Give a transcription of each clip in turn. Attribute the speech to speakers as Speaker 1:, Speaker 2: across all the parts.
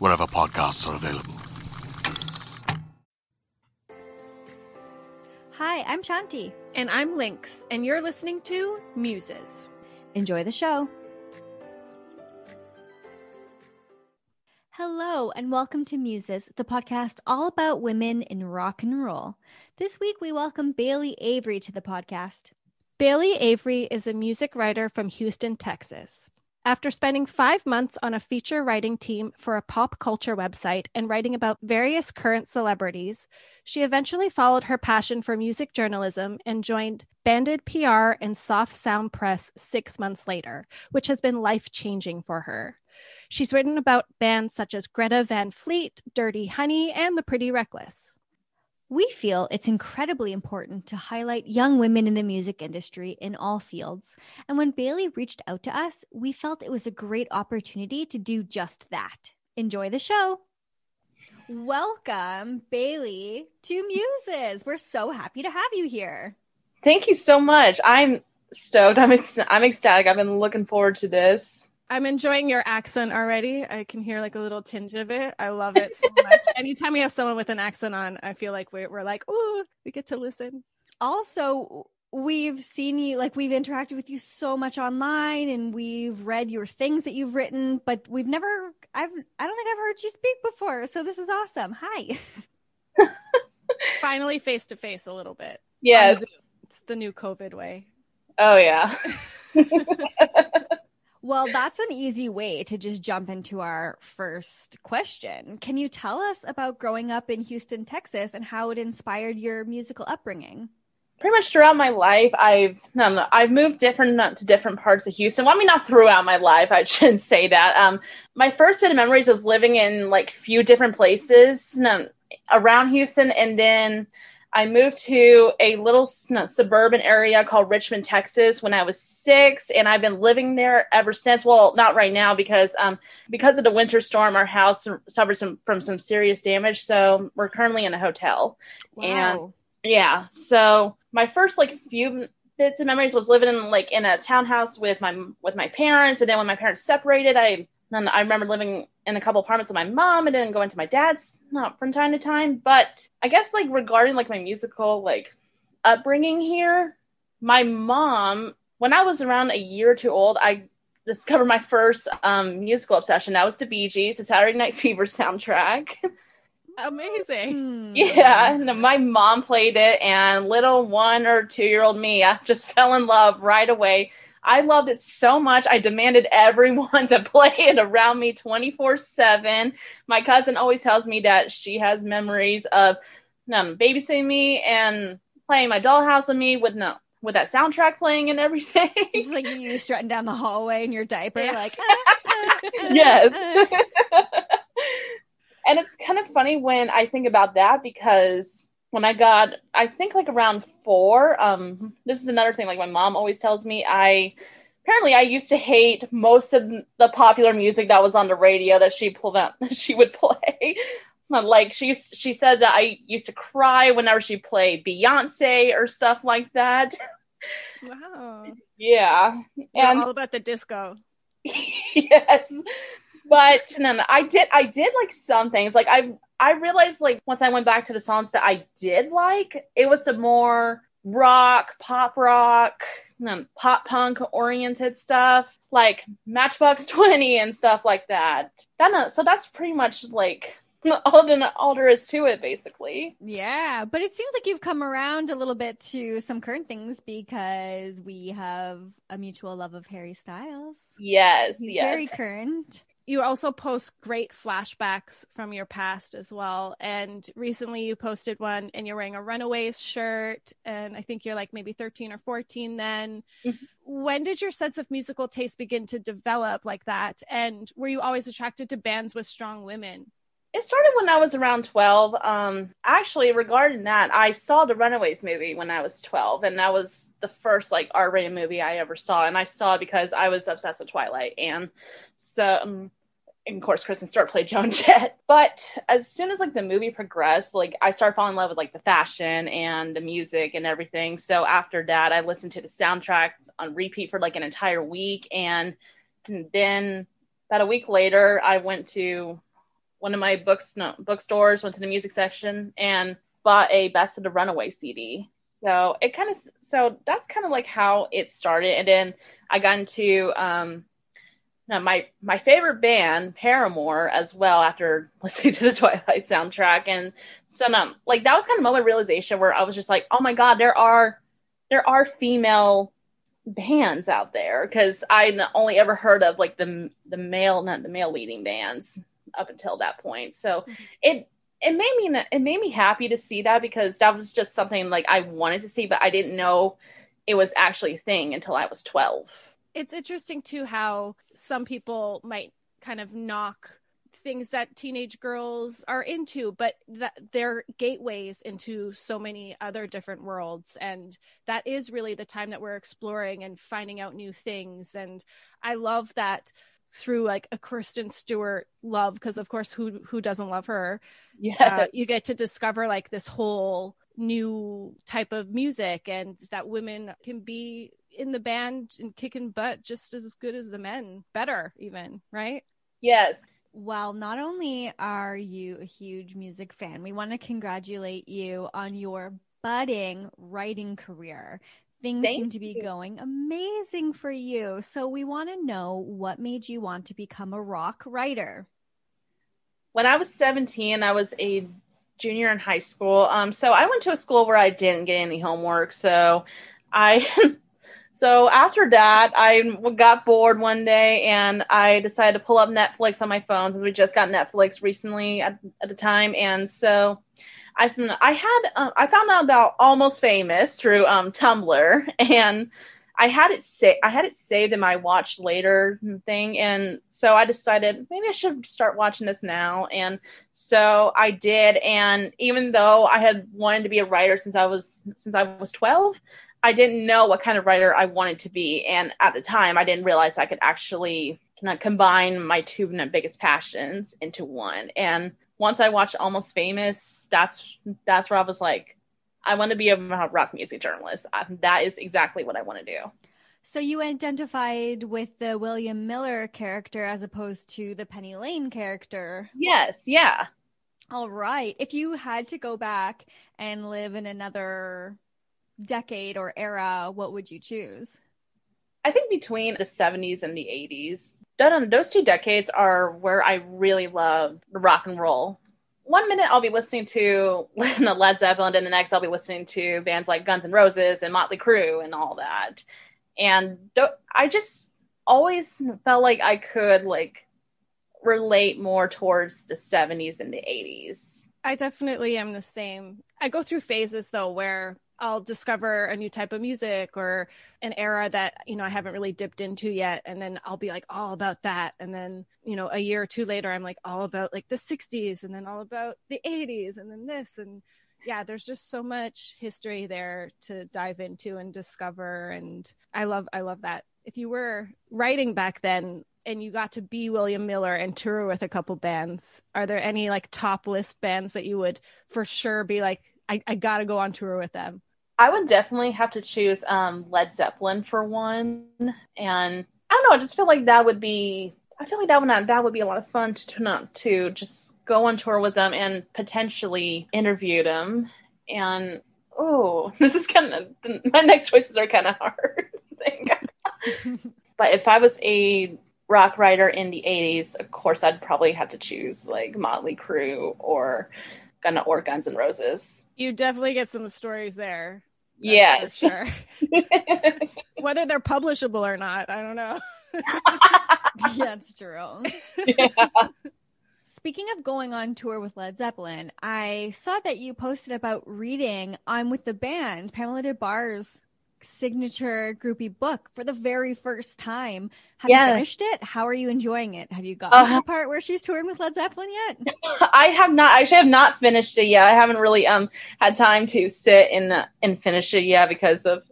Speaker 1: wherever podcasts are available.
Speaker 2: Hi, I'm Shanti.
Speaker 3: And I'm Lynx, and you're listening to Muses.
Speaker 2: Enjoy the show. Hello, and welcome to Muses, the podcast all about women in rock and roll. This week, we welcome Bailey Avery to the podcast.
Speaker 3: Bailey Avery is a music writer from Houston, Texas. After spending five months on a feature writing team for a pop culture website and writing about various current celebrities, she eventually followed her passion for music journalism and joined Banded PR and Soft Sound Press six months later, which has been life changing for her. She's written about bands such as Greta Van Fleet, Dirty Honey, and The Pretty Reckless.
Speaker 2: We feel it's incredibly important to highlight young women in the music industry in all fields. And when Bailey reached out to us, we felt it was a great opportunity to do just that. Enjoy the show. Welcome, Bailey, to Muses. We're so happy to have you here.
Speaker 4: Thank you so much. I'm stoked. I'm ex- I'm ecstatic. I've been looking forward to this.
Speaker 3: I'm enjoying your accent already. I can hear like a little tinge of it. I love it so much. Anytime we have someone with an accent on, I feel like we're, we're like, oh, we get to listen.
Speaker 2: Also, we've seen you like we've interacted with you so much online and we've read your things that you've written but we've never i've i don't think i've heard you speak before so this is awesome hi
Speaker 3: finally face to face a little bit
Speaker 4: yes
Speaker 3: it's the new covid way
Speaker 4: oh yeah
Speaker 2: well, that's an easy way to just jump into our first question. Can you tell us about growing up in Houston, Texas, and how it inspired your musical upbringing?
Speaker 4: Pretty much throughout my life, I've no, I've moved different uh, to different parts of Houston. Well, I mean, not throughout my life. I shouldn't say that. Um, my first bit of memories was living in like few different places um, around Houston, and then I moved to a little suburban area called Richmond, Texas when I was six, and I've been living there ever since. Well, not right now because um, because of the winter storm, our house suffered some from some serious damage. So we're currently in a hotel.
Speaker 2: Wow.
Speaker 4: And yeah, so my first like few bits of memories was living in like in a townhouse with my with my parents, and then when my parents separated, I and I remember living in a couple apartments with my mom and then going to my dad's not from time to time. But I guess like regarding like my musical like upbringing here, my mom, when I was around a year or two old, I discovered my first um, musical obsession. That was the Bee Gees, the Saturday Night Fever soundtrack.
Speaker 3: Amazing.
Speaker 2: Hmm.
Speaker 4: Yeah, my mom played it, and little one or two year old me, I just fell in love right away. I loved it so much. I demanded everyone to play it around me 24 7. My cousin always tells me that she has memories of um, babysitting me and playing my dollhouse with me with no with that soundtrack playing and everything.
Speaker 2: Just like you strutting down the hallway in your diaper,
Speaker 3: Yeah.
Speaker 2: like
Speaker 4: yes. and it's kind of funny when I think about that because when I got, I think like around four, um, this is another thing like my mom always tells me, I apparently I used to hate most of the popular music that was on the radio that she that she would play. Like she she said that I used to cry whenever she played Beyonce or stuff like that.
Speaker 3: Wow.
Speaker 4: Yeah,
Speaker 3: You're
Speaker 4: and
Speaker 3: all about the disco.
Speaker 4: yes but no, no i did i did like some things like i i realized like once i went back to the songs that i did like it was some more rock pop rock pop punk oriented stuff like matchbox 20 and stuff like that that so that's pretty much like all, there is to it basically
Speaker 2: Yeah, but it seems like you've come around a little bit to some current things because we have a mutual love of Harry Styles.
Speaker 4: yes
Speaker 2: He's
Speaker 4: yes
Speaker 2: very current.
Speaker 3: You also post great flashbacks from your past as well. And recently you posted one and you're wearing a Runaways shirt. And I think you're like maybe 13 or 14 then.
Speaker 4: Mhm.
Speaker 3: When did your sense of musical taste begin to develop like that? And were you always attracted to bands with strong women?
Speaker 4: It started when I was around 12. Um, actually, regarding that, I saw the Runaways movie when I was 12, and that was the first like R-rated movie I ever saw, and I saw because I was obsessed with Twilight, and so. Um, and of course, Kristen Stewart played Joan Jett. But as soon as like the movie progressed, like I started falling in love with like the fashion and the music and everything. So after that, I listened to the soundtrack on repeat for like an entire week, and then about a week later, I went to one of my books no, bookstores, went to the music section, and bought a Best of the Runaway CD. So it kind of so that's kind of like how it started, and then I got into um, no, my my favorite band, Paramore, as well after listening to the Twilight soundtrack, and so um, like that was kind of moment of realization where I was just like, oh my god, there are there are female bands out there because I only ever heard of like the the male not the male leading bands up until that point. So it it made me it made me happy to see that because that was just something like I wanted to see, but I didn't know it was actually a thing until I was twelve.
Speaker 3: It's interesting too how some people might kind of knock things that teenage girls are into but that they're gateways into so many other different worlds. And that is really the time that we're exploring and finding out new things. And i love that through like a Kristen Stewart love because of course who who doesn't love her?
Speaker 4: Yeah,
Speaker 3: uh, you get to discover like this whole new type of music and that women can be in the band and kicking butt just as good as the men better even right
Speaker 4: yes,
Speaker 2: Well, not only are you a huge music fan, we want to congratulate you on your budding writing career. Things
Speaker 4: Thank
Speaker 2: seem to be
Speaker 4: you.
Speaker 2: going amazing for you. So, we want to know what made you want to become a rock writer.
Speaker 4: when I was 17, I was a junior in high school. Um, so I went to a school where I didn't get any homework. So I, so after that, I got bored one day and I decided to pull up Netflix on my phone since we just got Netflix recently at, at the time. And so I, I had, uh, I found out about Almost Famous through um, Tumblr and I had it sa- I had it saved in my watch later thing, and so I decided maybe I should start watching this now. And so I did. And even though I had wanted to be a writer since I was since I was twelve, I didn't know what kind of writer I wanted to be. And at the time, I didn't realize I could actually kind of combine my two biggest passions into one. And once I watched Almost Famous, that's that's where I was like, I want to be a rock music journalist. That is exactly what I want to do.
Speaker 2: So, you identified with the William Miller character as opposed to the Penny Lane character.
Speaker 4: Yes, yeah.
Speaker 2: All right. If you had to go back and live in another decade or era, what would you choose?
Speaker 4: I think between the 70s and the 80s, that- those two decades are where I really love rock and roll. One minute I'll be listening to Led Zeppelin, and the next I'll be listening to bands like Guns N' Roses and Motley Crue and all that. And I just always felt like I could like relate more towards the 70s and the 80s.
Speaker 3: I definitely am the same. I go through phases though where I'll discover a new type of music or an era that, you know, I haven't really dipped into yet. And then I'll be like all about that. And then, you know, a year or two later, I'm like all about like the 60s and then all about the 80s and then this. And yeah, there's just so much history there to dive into and discover. And I love, I love that. If you were writing back then, and you got to be William Miller and tour with a couple bands, are there any like top list bands that you would for sure be like, I, I gotta go on tour with them?
Speaker 4: I would definitely have to choose um, Led Zeppelin for one, and I don't know. I just feel like that would be. I feel like that would not, that would be a lot of fun to turn up to just go on tour with them and potentially interview them. And oh, this is kind of my next choices are kind of hard. but if I was a rock writer in the 80s, of course, I'd probably have to choose like Motley Crue or Gun or Guns N' Roses.
Speaker 3: You definitely get some stories there
Speaker 4: yeah,
Speaker 3: sure. Whether they're publishable or not, I don't know.
Speaker 2: yeah, it's true. Yeah. Speaking of going on tour with Led Zeppelin, I saw that you posted about reading I'm with the band, Pamela Des Barres signature groupie book for the very first time. Have you finished it? How are you enjoying it? Have you gotten uh, to the part where she's touring with Led Zeppelin yet?
Speaker 4: I have not. I actually have not finished it yet. I haven't really um had time to sit and uh, and finish it yet because of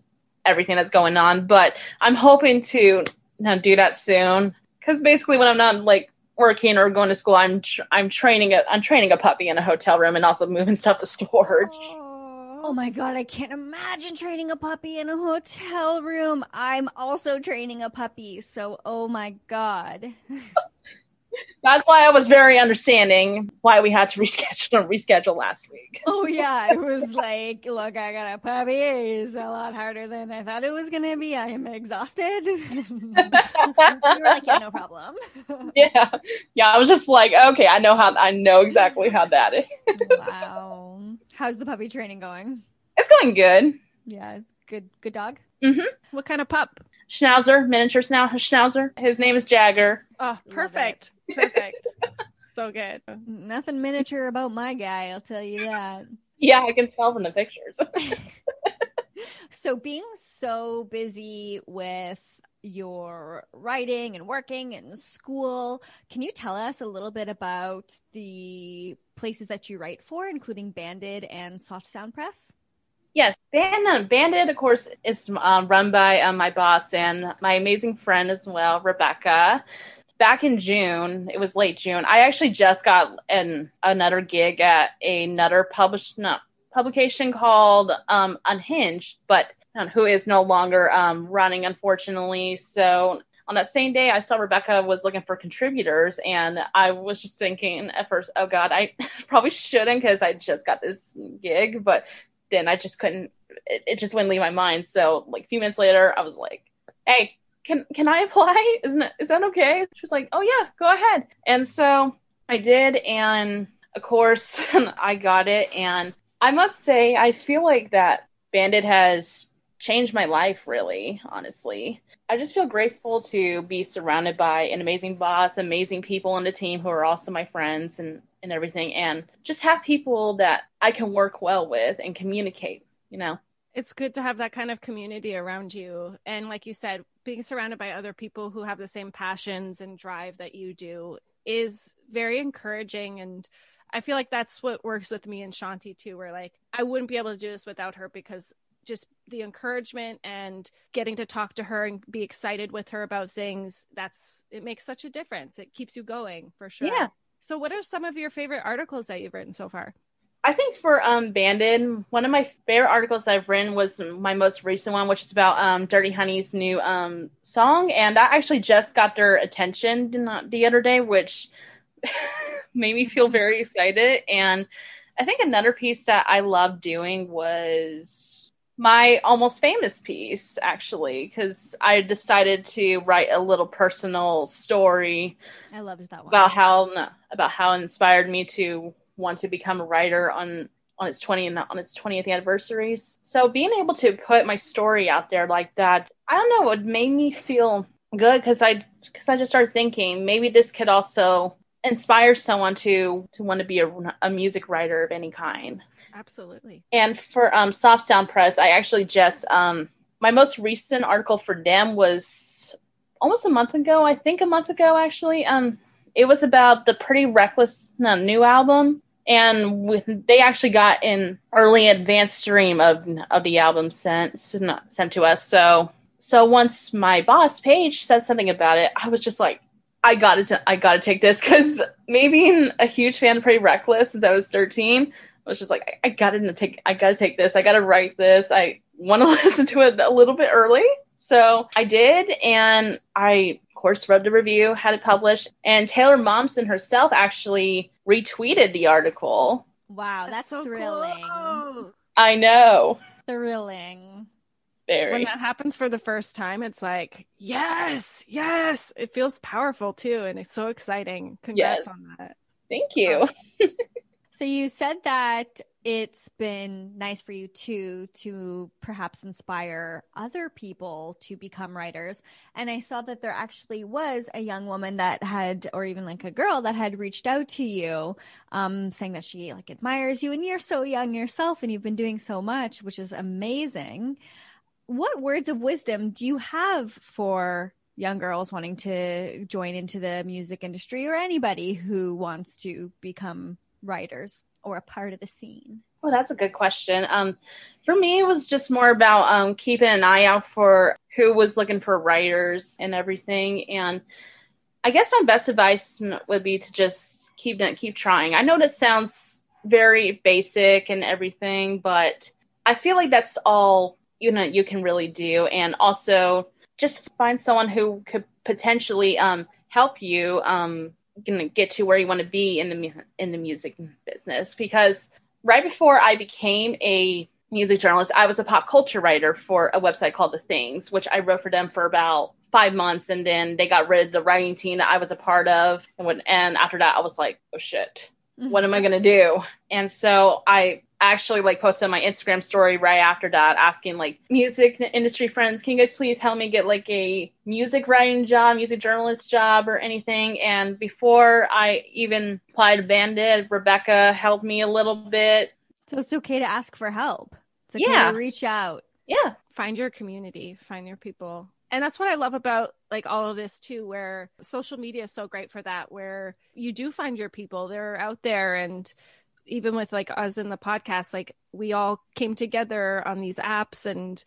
Speaker 4: everything that's going on. But I'm hoping to know, do that soon. Because basically, when I'm not like working or going to school, I'm tr- I'm training a I'm training a puppy in a hotel room and also moving stuff to storage. Oh
Speaker 2: Oh my god, I can't imagine training a puppy in a hotel room. I'm also training a puppy, so oh my god.
Speaker 4: That's why I was very understanding why we had to reschedule reschedule last week.
Speaker 2: Oh yeah, it was like, look, I got a puppy. It's a lot harder than I thought it was gonna be. I am exhausted. you were like, yeah, no problem.
Speaker 4: yeah, yeah. I was just like, okay, I know how. I know exactly how that is.
Speaker 2: Wow. How's the puppy training going?
Speaker 4: It's going good.
Speaker 2: Yeah, it's good. Good dog.
Speaker 4: Mm-hmm.
Speaker 3: What kind of pup?
Speaker 4: Schnauzer, miniature schnauzer. His name is Jagger.
Speaker 3: Oh, perfect. Perfect. so good.
Speaker 2: Nothing miniature about my guy, I'll tell you that.
Speaker 4: Yeah, I can tell from the pictures.
Speaker 2: so, being so busy with your writing and working and school. Can you tell us a little bit about the places that you write for, including Banded and Soft Sound Press?
Speaker 4: Yes, Band, Banded, of course, is um, run by um, my boss and my amazing friend as well, Rebecca. Back in June, it was late June. I actually just got an another gig at another published no, publication called um, Unhinged, but who is no longer um, running, unfortunately. So on that same day, I saw Rebecca was looking for contributors, and I was just thinking at first, oh God, I probably shouldn't because I just got this gig, but then I just couldn't. It, it, just wouldn't leave my mind. So like a few minutes later, I was like, hey. Can, can I apply? Isn't it, is that okay? She was like, oh yeah, go ahead. And so I did, and of course I got it. And I must say, I feel like that Banded has changed my life really honestly. I just feel grateful to be surrounded by an amazing boss amazing people on the team who are also my friends and and everything and just have people that i can work well with and communicate you know?
Speaker 3: It's good to have that kind of community around you. And like you said being surrounded by other people who have the same passions and drive that you do is very encouraging. And I feel like that's what works with me and Shanti too, where like I wouldn't be able to do this without her because just the encouragement and getting to talk to her and be excited with her about things that's it makes such a difference. It keeps you going for sure.
Speaker 4: Yeah.
Speaker 3: So what are some of your favorite articles that you've written so far?
Speaker 4: I think for um Banded, one of my favorite articles I've written was my most recent one, which is about um Dirty Honey's new um song, and I actually just got their attention the other day, which made me feel very excited. And I think another piece that I loved doing was my almost famous piece actually because i decided to write a little personal story
Speaker 2: i loved that one.
Speaker 4: about how about how it inspired me to want to become a writer on on its 20th on its 20th anniversaries so being able to put my story out there like that i don't know it made me feel good because i because i just started thinking maybe this could also inspire someone to to want to be a, a music writer of any kind
Speaker 3: Absolutely.
Speaker 4: And for um, Soft Sound Press, I actually just um, my most recent article for them was almost a month ago. I think a month ago actually. Um, it was about the Pretty Reckless no, new album, and they actually got an early advanced stream of of the album sent sent to us. So so once my boss Paige said something about it, I was just like, I gotta I gotta take this because me being a huge fan of Pretty Reckless since I was thirteen, I was just like, I, I gotta take I gotta take this. I gotta write this. I want to listen to it a little bit early. So I did, and I of course wrote the review, had it published, and Taylor Momsen herself actually retweeted the article.
Speaker 2: Wow, that's, that's so thrilling. Cool.
Speaker 4: I know.
Speaker 2: Thrilling.
Speaker 4: Very.
Speaker 3: When that happens for the first time, it's like, yes, yes. It feels powerful too, and it's so exciting. Congrats yes. on that.
Speaker 4: Thank you.
Speaker 2: So you said that it's been nice for you too to perhaps inspire other people to become writers. And I saw that there actually was a young woman that had, or even like a girl that had reached out to you, um, saying that she like admires you and you're so young yourself and you've been doing so much, which is amazing what words of wisdom do you have for young girls wanting to join into the music industry or anybody who wants to become writers or a part of the scene?
Speaker 4: Well, that's a good question. Um, for me, it was just more about um, keeping an eye out for who was looking for writers and everything. And I guess my best advice would be to just keep keep trying. I know that sounds very basic and everything, but I feel like that's all you know you can really do and also just find someone who could potentially um, help you um, get to where you want to be in the in the music business because right before I became a music journalist I was a pop culture writer for a website called The Things which I wrote for them for about 5 months and then they got rid of the writing team that I was a part of and when and after that I was like oh shit. Mm-hmm. What am I going to do? And so I actually like posted my Instagram story right after that asking like music industry friends, can you guys please help me get like a music writing job, music journalist job or anything? And before I even applied to Banded, Rebecca helped me a little bit.
Speaker 2: So it's okay to ask for help. It's okay yeah. to reach out.
Speaker 4: Yeah.
Speaker 3: Find your community, find your people. And that's what I love about like all of this too, where social media is so great for that, where you do find your people. They're out there and even with like us in the podcast, like we all came together on these apps and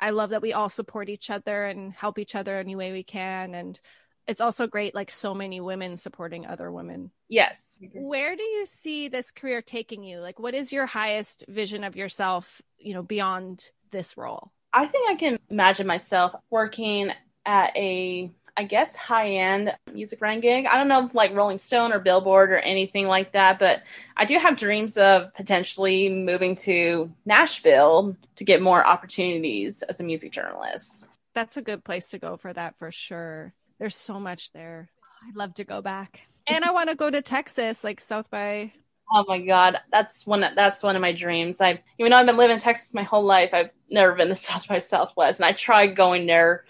Speaker 3: I love that we all support each other and help each other any way we can. And it's also great, like so many women supporting other women.
Speaker 4: Yes.
Speaker 3: Where do you see this career taking you? Like, what is your highest vision of yourself, you know, beyond this role?
Speaker 4: I think I can imagine myself working at a I guess high end music gig. I don't know if like Rolling Stone or Billboard or anything like that, but I do have dreams of potentially moving to Nashville to get more opportunities as a music journalist.
Speaker 3: That's a good place to go for that for sure. There's so much there.
Speaker 2: I'd love to go back.
Speaker 3: and I want to go to Texas, like South by
Speaker 4: Oh my god, that's one that's one of my dreams. I've even though I've been living in Texas my whole life, I've never been to South by Southwest, and I tried going there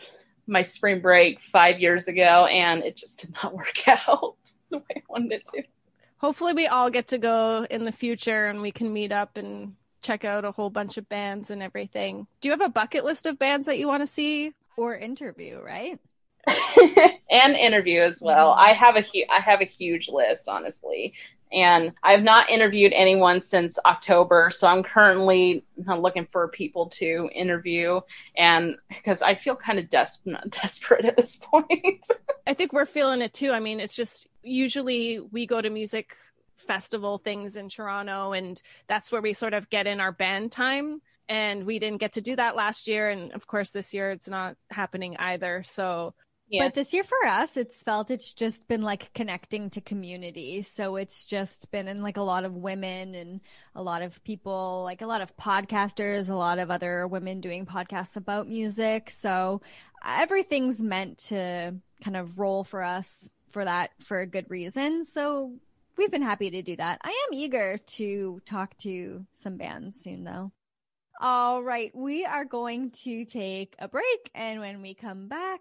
Speaker 4: my spring break five years ago, and it just did not work out the way I wanted it to.
Speaker 3: Hopefully, we all get to go in the future and we can meet up and check out a whole bunch of bands and everything. Do you have a bucket list of bands that you want to see
Speaker 2: or interview? Right.
Speaker 4: and interview as well. Mm-hmm. I have a hu- I have a huge list, honestly and I've not interviewed anyone since October. So I'm currently looking for people to interview, and because I feel kind of des- desperate at this point.
Speaker 3: I think we're feeling it too. I mean, it's just usually we go to music festival things in Toronto, and that's where we sort of get in our band time. And we didn't get to do that last year, and of course this year it's not happening either. So
Speaker 2: yeah. But this year for us, it's felt it's just been like connecting to community. So it's just been in like a lot of women and a lot of people, like a lot of podcasters, a lot of other women doing podcasts about music. So everything's meant to kind of roll for us for that for a good reason. So we've been happy to do that. I am eager to talk to some bands soon though. All right, we are going to take a break, and when we come back,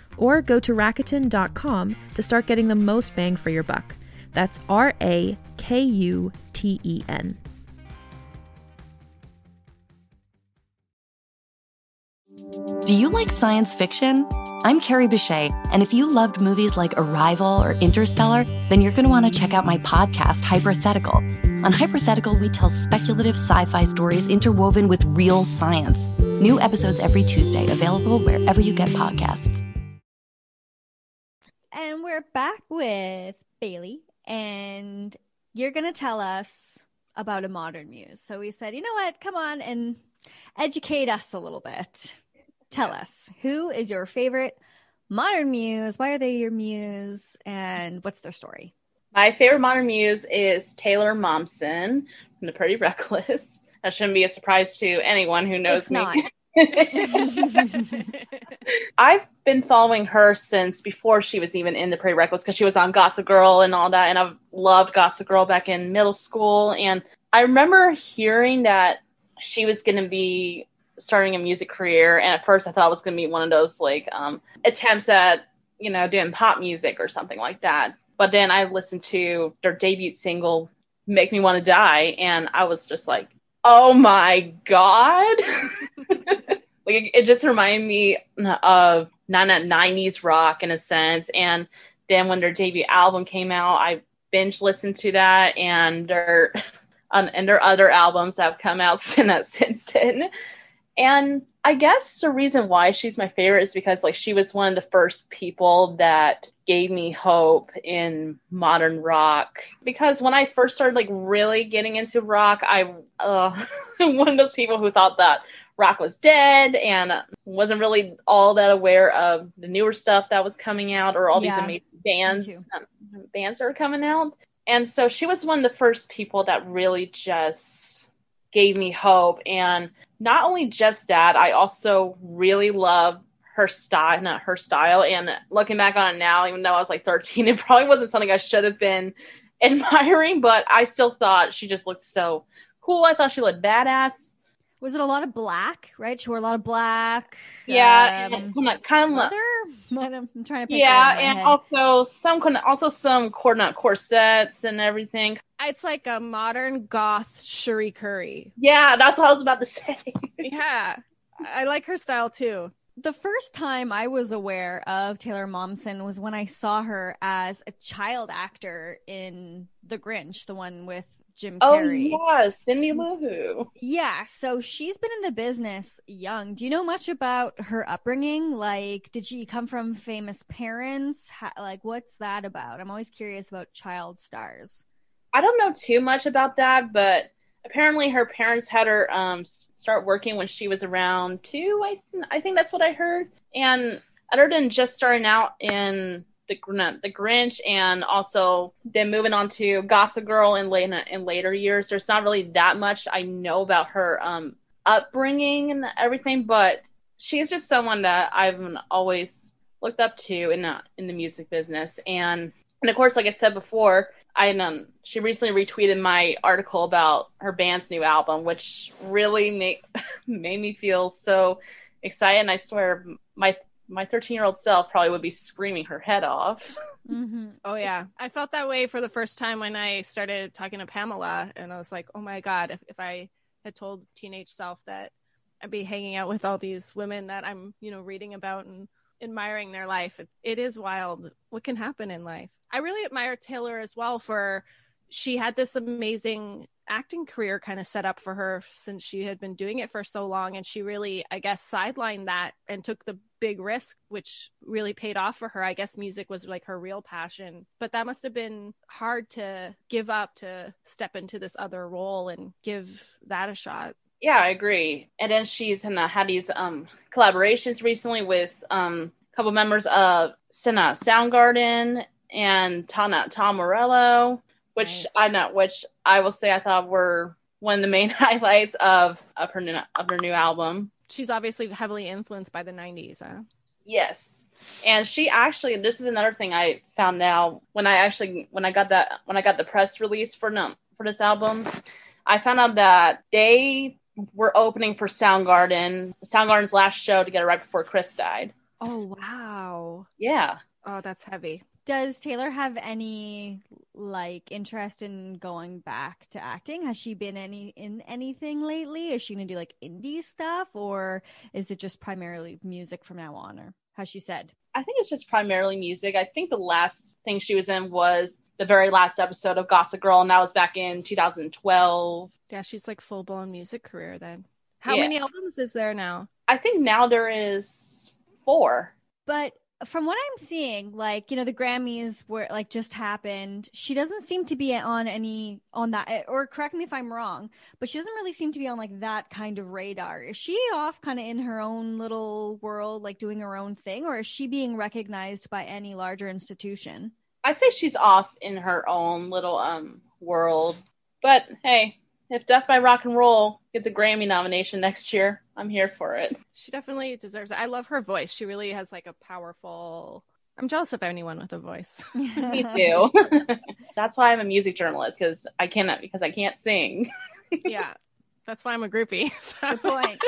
Speaker 5: Or go to Rakuten.com to start getting the most bang for your buck. That's R A K U T E N.
Speaker 6: Do you like science fiction? I'm Carrie Bechet, and if you loved movies like Arrival or Interstellar, then you're going to want to check out my podcast, Hypothetical. On Hypothetical, we tell speculative sci fi stories interwoven with real science. New episodes every Tuesday, available wherever you get podcasts.
Speaker 2: And we're back with Bailey, and you're going to tell us about a modern muse. So we said, you know what? Come on and educate us a little bit. Tell us who is your favorite modern muse? Why are they your muse? And what's their story?
Speaker 4: My favorite modern muse is Taylor Momsen from The Pretty Reckless. That shouldn't be a surprise to anyone who knows
Speaker 2: It's
Speaker 4: me. I've been following her since before she was even into Pretty Reckless because she was on Gossip Girl and all that. And I've loved Gossip Girl back in middle school. And I remember hearing that she was going to be starting a music career. And at first, I thought it was going to be one of those like um, attempts at, you know, doing pop music or something like that. But then I listened to their debut single, Make Me Want to Die. And I was just like, oh my God. like it just reminded me of not a 90s rock in a sense and then when their debut album came out i binge listened to that and their um, and their other albums that have come out since then and i guess the reason why she's my favorite is because like she was one of the first people that gave me hope in modern rock. Because when i first started like really getting into rock i uh one of those people who thought that rock was dead and wasn't really all that aware of the newer stuff that was coming out or all
Speaker 2: Yeah,
Speaker 4: these amazing bands um, bands that are coming out. And so she was one of the first people that really just gave me hope and not only just that i also really love her style not her style. And looking back on it now even though i was like 13 it probably wasn't something i should have been admiring but i still thought she just looked so cool. I thought she looked badass
Speaker 2: Was it a lot of black, right? She wore a lot of black.
Speaker 4: yeah
Speaker 2: um,
Speaker 4: and kind of, kind of
Speaker 2: leather? I'm trying to picture
Speaker 4: yeah
Speaker 2: it in my
Speaker 4: and
Speaker 2: head.
Speaker 4: also some kind of also some cord not corsets and everything
Speaker 3: It's like a modern goth Cherie Currie.
Speaker 4: yeah that's what i was about to say
Speaker 3: Yeah. I like her style too.
Speaker 2: the first time I was aware of Taylor Momsen was when I saw her as a child actor in The Grinch, the one with Jim Carrey.
Speaker 4: oh
Speaker 2: Carrey.
Speaker 4: yeah cindy lou who
Speaker 2: Yeah, so she's been in the business young. Do you know much about her upbringing? Like, did she come from famous parents? How, like, what's that about? I'm always curious about child stars.
Speaker 4: I don't know too much about that, but apparently her parents had her um, start working when she was around two. I th- I think that's what I heard. And other than just starting out in the the Grinch and also then moving on to Gossip Girl in later in later years, there's not really that much I know about her um, upbringing and everything. But she's just someone that I've always looked up to in the, in the music business and and of course like i said before i um she recently retweeted my article about her band's new album which really made made me feel so excited and i swear my my 13 year old self probably would be screaming her head off
Speaker 2: Mm-hmm.
Speaker 3: Oh yeah. I felt that way for the first time when I started talking to Pamela and I was like, "Oh my god, if, if I had told teenage self that I'd be hanging out with all these women that I'm, you know, reading about and admiring their life. It, it is wild what can happen in life. I really admire Taylor as well for she had this amazing acting career kind of set up for her since she had been doing it for so long. And she really, I guess, sidelined that and took the big risk, which really paid off for her. I guess music was like her real passion. But that must have been hard to give up to step into this other role and give that a shot.
Speaker 4: Yeah, I agree. And then she's uh, had these um, collaborations recently with um, a couple members of Senna Soundgarden and Tom, Tom Morello which nice. I know, which I will say I thought were one of the main highlights of of her new of her new album.
Speaker 3: She's obviously heavily influenced by the '90s, huh?
Speaker 4: Yes, and she actually. This is another thing I found out when I actually when I got that when I got the press release for num for this album. I found out that they were opening for Soundgarden, Soundgarden's last show together right before Chris died.
Speaker 3: Oh wow!
Speaker 4: Yeah.
Speaker 3: Oh, that's heavy.
Speaker 2: Does Taylor have any like interest in going back to acting? Has she been any in anything lately? Is she gonna do like indie stuff or is it just primarily music from now on or has she said?
Speaker 4: I think it's just primarily music. I think the last thing she was in was the very last episode of Gossip Girl, and that was back in 2012.
Speaker 3: Yeah, she's like full blown music career then. How yeah. many albums is there now?
Speaker 4: I think now there is four.
Speaker 2: But from what I'm seeing, like you know, the Grammys were like just happened. She doesn't seem to be on any on that, or correct me if I'm wrong, but she doesn't really seem to be on like that kind of radar. Is she off kind of in her own little world, like doing her own thing, or is she being recognized by any larger institution?
Speaker 4: I'd say she's off in her own little um world. But hey, if Death by Rock and Roll gets a Grammy nomination next year, I'm here for it.
Speaker 3: She definitely deserves it. I love her voice. She really has like a powerful. I'm jealous of anyone with a voice.
Speaker 4: Me too. That's why I'm a music journalist because I cannot because I can't sing.
Speaker 3: yeah, that's why I'm a groupie.
Speaker 2: So. Good point.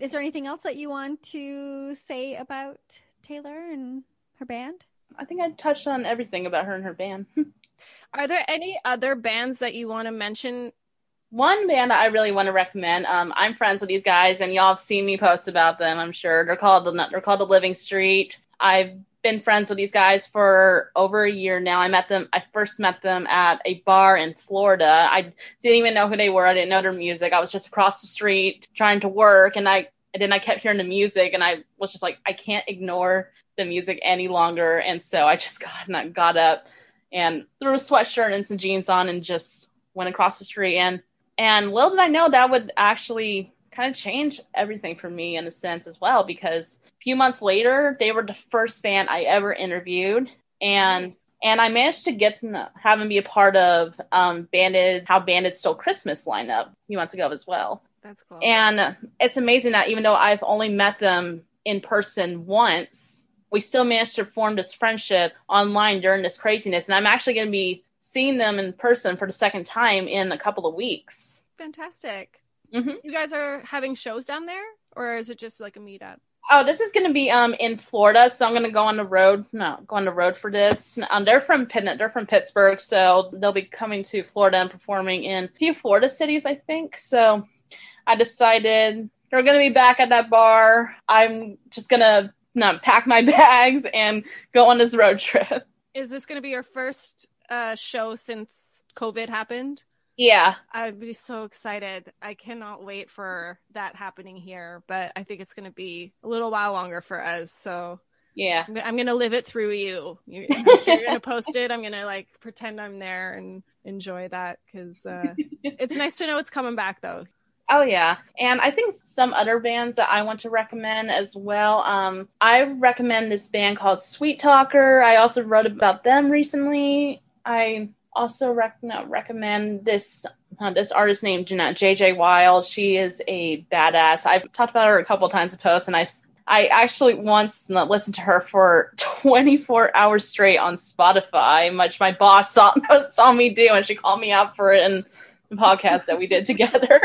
Speaker 2: Is there anything else that you want to say about Taylor and her band?
Speaker 4: I think I touched on everything about her and her band.
Speaker 3: Are there any other bands that you want to mention?
Speaker 4: One band that I really want to recommend. Um, I'm friends with these guys, and y'all have seen me post about them. I'm sure they're called they're called the Living Street. I've been friends with these guys for over a year now. I met them. I first met them at a bar in Florida. I didn't even know who they were. I didn't know their music. I was just across the street trying to work, and I and then I kept hearing the music, and I was just like, I can't ignore the music any longer. And so I just got and I got up and threw a sweatshirt and some jeans on and just went across the street and and little did I know that would actually kind of change everything for me in a sense as well because a few months later they were the first band I ever interviewed and and I managed to get them to have them be a part of um, Banded How Banded Stole Christmas lineup a few months ago as well.
Speaker 3: That's cool.
Speaker 4: And it's amazing that even though I've only met them in person once, we still managed to form this friendship online during this craziness. And I'm actually going to be seeing them in person for the second time in a couple of weeks.
Speaker 3: Fantastic.
Speaker 4: Mm-hmm.
Speaker 3: You guys are having shows down there, or is it just like a meetup?
Speaker 4: Oh, this is going to be um in Florida, so I'm going to go on the road. No, go on the road for this. Um, they're from Pitt, they're from Pittsburgh, so they'll be coming to Florida and performing in a few Florida cities, I think. So I decided they're going to be back at that bar. I'm just going to not pack my bags and go on this road trip.
Speaker 3: Is this going to be your first uh, show since COVID happened?
Speaker 4: Yeah.
Speaker 3: I'd be so excited. I cannot wait for that happening here, but I think it's going to be a little while longer for us. So,
Speaker 4: yeah.
Speaker 3: I'm going to live it through you. You're, sure you're going to post it. I'm going to like pretend I'm there and enjoy that because uh, it's nice to know it's coming back though.
Speaker 4: Oh yeah, and I think some other bands that I want to recommend as well. Um, I recommend this band called Sweet Talker. I also wrote about them recently. I also rec- recommend this uh, this artist named Jeanette JJ Wilde. She is a badass. I've talked about her a couple times in posts, and I I actually once listened to her for 24 hours straight on Spotify, much my boss saw saw me do, and she called me out for it in the podcast that we did together.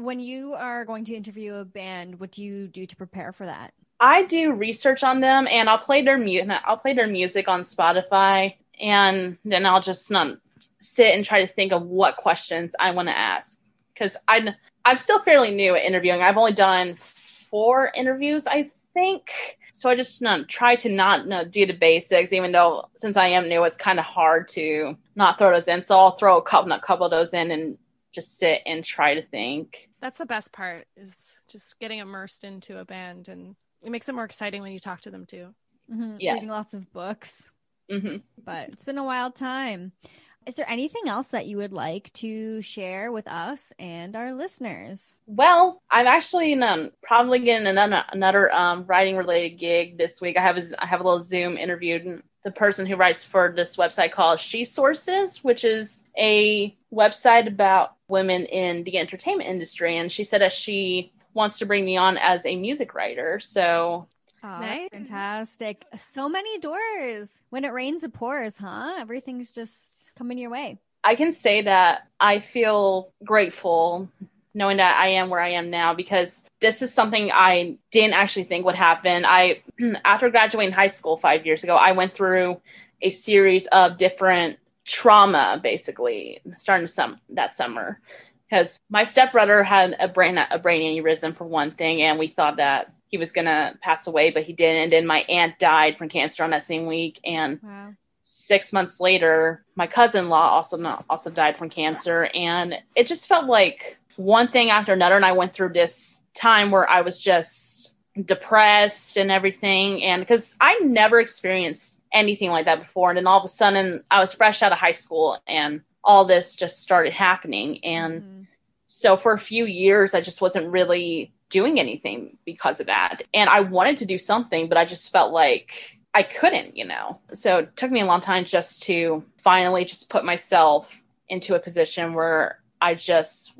Speaker 2: When you are going to interview a band, what do you do to prepare for that?
Speaker 4: I do research on them, and I'll play their music. I'll play their music on Spotify, and then I'll just um, sit and try to think of what questions I want to ask. Because I'm I'm still fairly new at interviewing. I've only done four interviews, I think, So I just uh, try to not do the basics, even though since I am new, it's kind of hard to not throw those in. So I'll throw a couple, not couple of those in, and just sit and try to think.
Speaker 3: That's the best part is just getting immersed into a band, and it makes it more exciting when you talk to them too.
Speaker 2: Mm-hmm.
Speaker 4: Yes.
Speaker 2: Reading lots of books,
Speaker 4: hmm
Speaker 2: but it's been a wild time. Is there anything else that you would like to share with us and our listeners?
Speaker 4: Well, I'm actually um, probably getting another another um, writing related gig this week. I have a, I have a little Zoom interview. The person who writes for this website called She Sources, which is a website about women in the entertainment industry, and she said that she wants to bring me on as a music writer. So
Speaker 2: Oh,
Speaker 3: Nice.
Speaker 2: fantastic. So many doors. When it rains, it pours, huh? Everything's just coming your way.
Speaker 4: I can say that I feel grateful knowing that I am where I am now because this is something I didn't actually think would happen. I after graduating high school 5 years ago, I went through a series of different trauma basically starting some that summer because my stepbrother had a brain a brain aneurysm for one thing and we thought that he was going to pass away but he didn't and then my aunt died from cancer on that same week and
Speaker 2: Wow.
Speaker 4: six months later, my cousin-in-law also not, also died from cancer, and it just felt like one thing after another. And I went through this time where I was just depressed and everything, and because I never experienced anything like that before, and then all of a sudden I was fresh out of high school, and all this just started happening, and
Speaker 2: Mhm.
Speaker 4: so for a few years, I just wasn't really doing anything because of that. And I wanted to do something, but I just felt like I couldn't, you know. So it took me a long time just to finally just put myself into a position where I just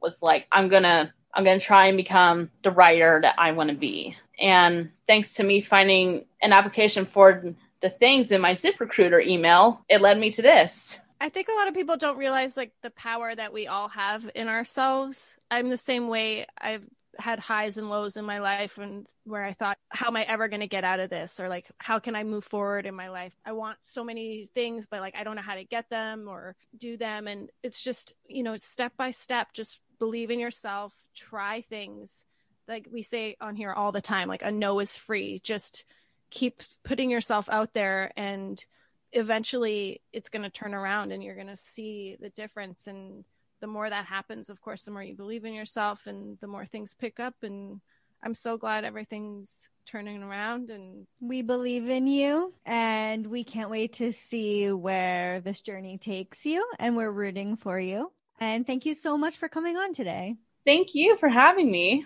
Speaker 4: was like, I'm gonna I'm gonna try and become the writer that I want to be. And thanks to me finding an application for the things in my ZipRecruiter email, it led me to this.
Speaker 3: I think a lot of people don't realize like the power that we all have in ourselves. I'm the same way. I've had highs and lows in my life and where I thought, how am I ever going to get out of this? Or like, how can I move forward in my life? I want so many things, but like, I don't know how to get them or do them. And it's just, you know, step by step, just believe in yourself, try things. Like we say on here all the time, like a no is free. Just keep putting yourself out there and eventually it's going to turn around and you're going to see the difference and the more that happens of course the more you believe in yourself and the more things pick up and i'm so glad everything's turning around and
Speaker 2: We believe in you and we can't wait to see where this journey takes you. And we're rooting for you. And thank you so much for coming on today.
Speaker 4: Thank you for having me.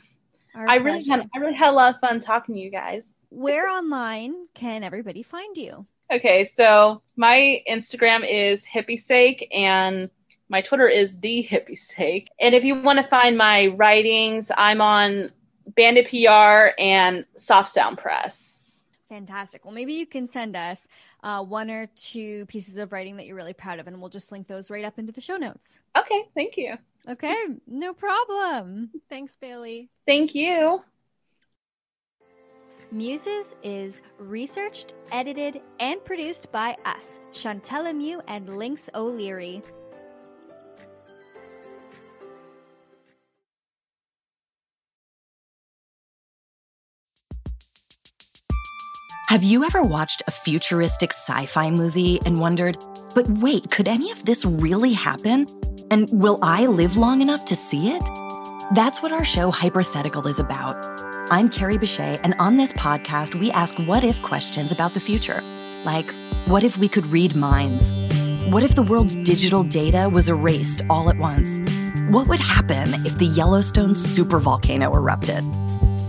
Speaker 2: Our
Speaker 4: I really had I really had a lot of fun talking to you guys.
Speaker 2: Where online can everybody find you?
Speaker 4: Okay, so my Instagram is hippiesake and my Twitter is the hippiesake. And if you want to find my writings, I'm on Banded PR and Soft Sound Press.
Speaker 2: Fantastic. Well, maybe you can send us uh, one or two pieces of writing that you're really proud of, and we'll just link those right up into the show notes.
Speaker 4: Okay, thank you.
Speaker 2: Okay, no problem.
Speaker 3: thanks bailey
Speaker 4: Thank you.
Speaker 2: Muses is researched, edited, and produced by us, Chantel Mew and Lynx O'Leary.
Speaker 6: Have you ever watched a futuristic sci fi movie and wondered, but wait, could any of this really happen? And will I live long enough to see it? That's what our show Hyperthetical is about. I'm Carrie Bechet, and on this podcast, we ask what if questions about the future. Like, what if we could read minds? What if the world's digital data was erased all at once? What would happen if the Yellowstone supervolcano erupted?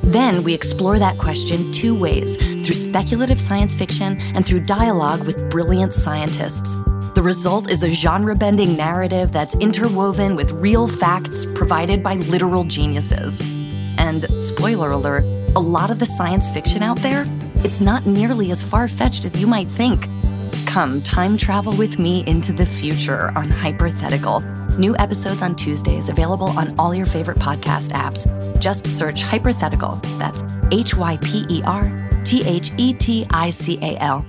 Speaker 6: Then we explore that question two ways through speculative science fiction and through dialogue with brilliant scientists. The result is a genre bending narrative that's interwoven with real facts provided by literal geniuses. And spoiler alert, a lot of the science fiction out there, it's not nearly as far fetched as you might think. Come time travel with me into the future on Hyperthetical. New episodes on Tuesdays available on all your favorite podcast apps. Just search Hyperthetical. That's H Y P E R T H E T I C A L.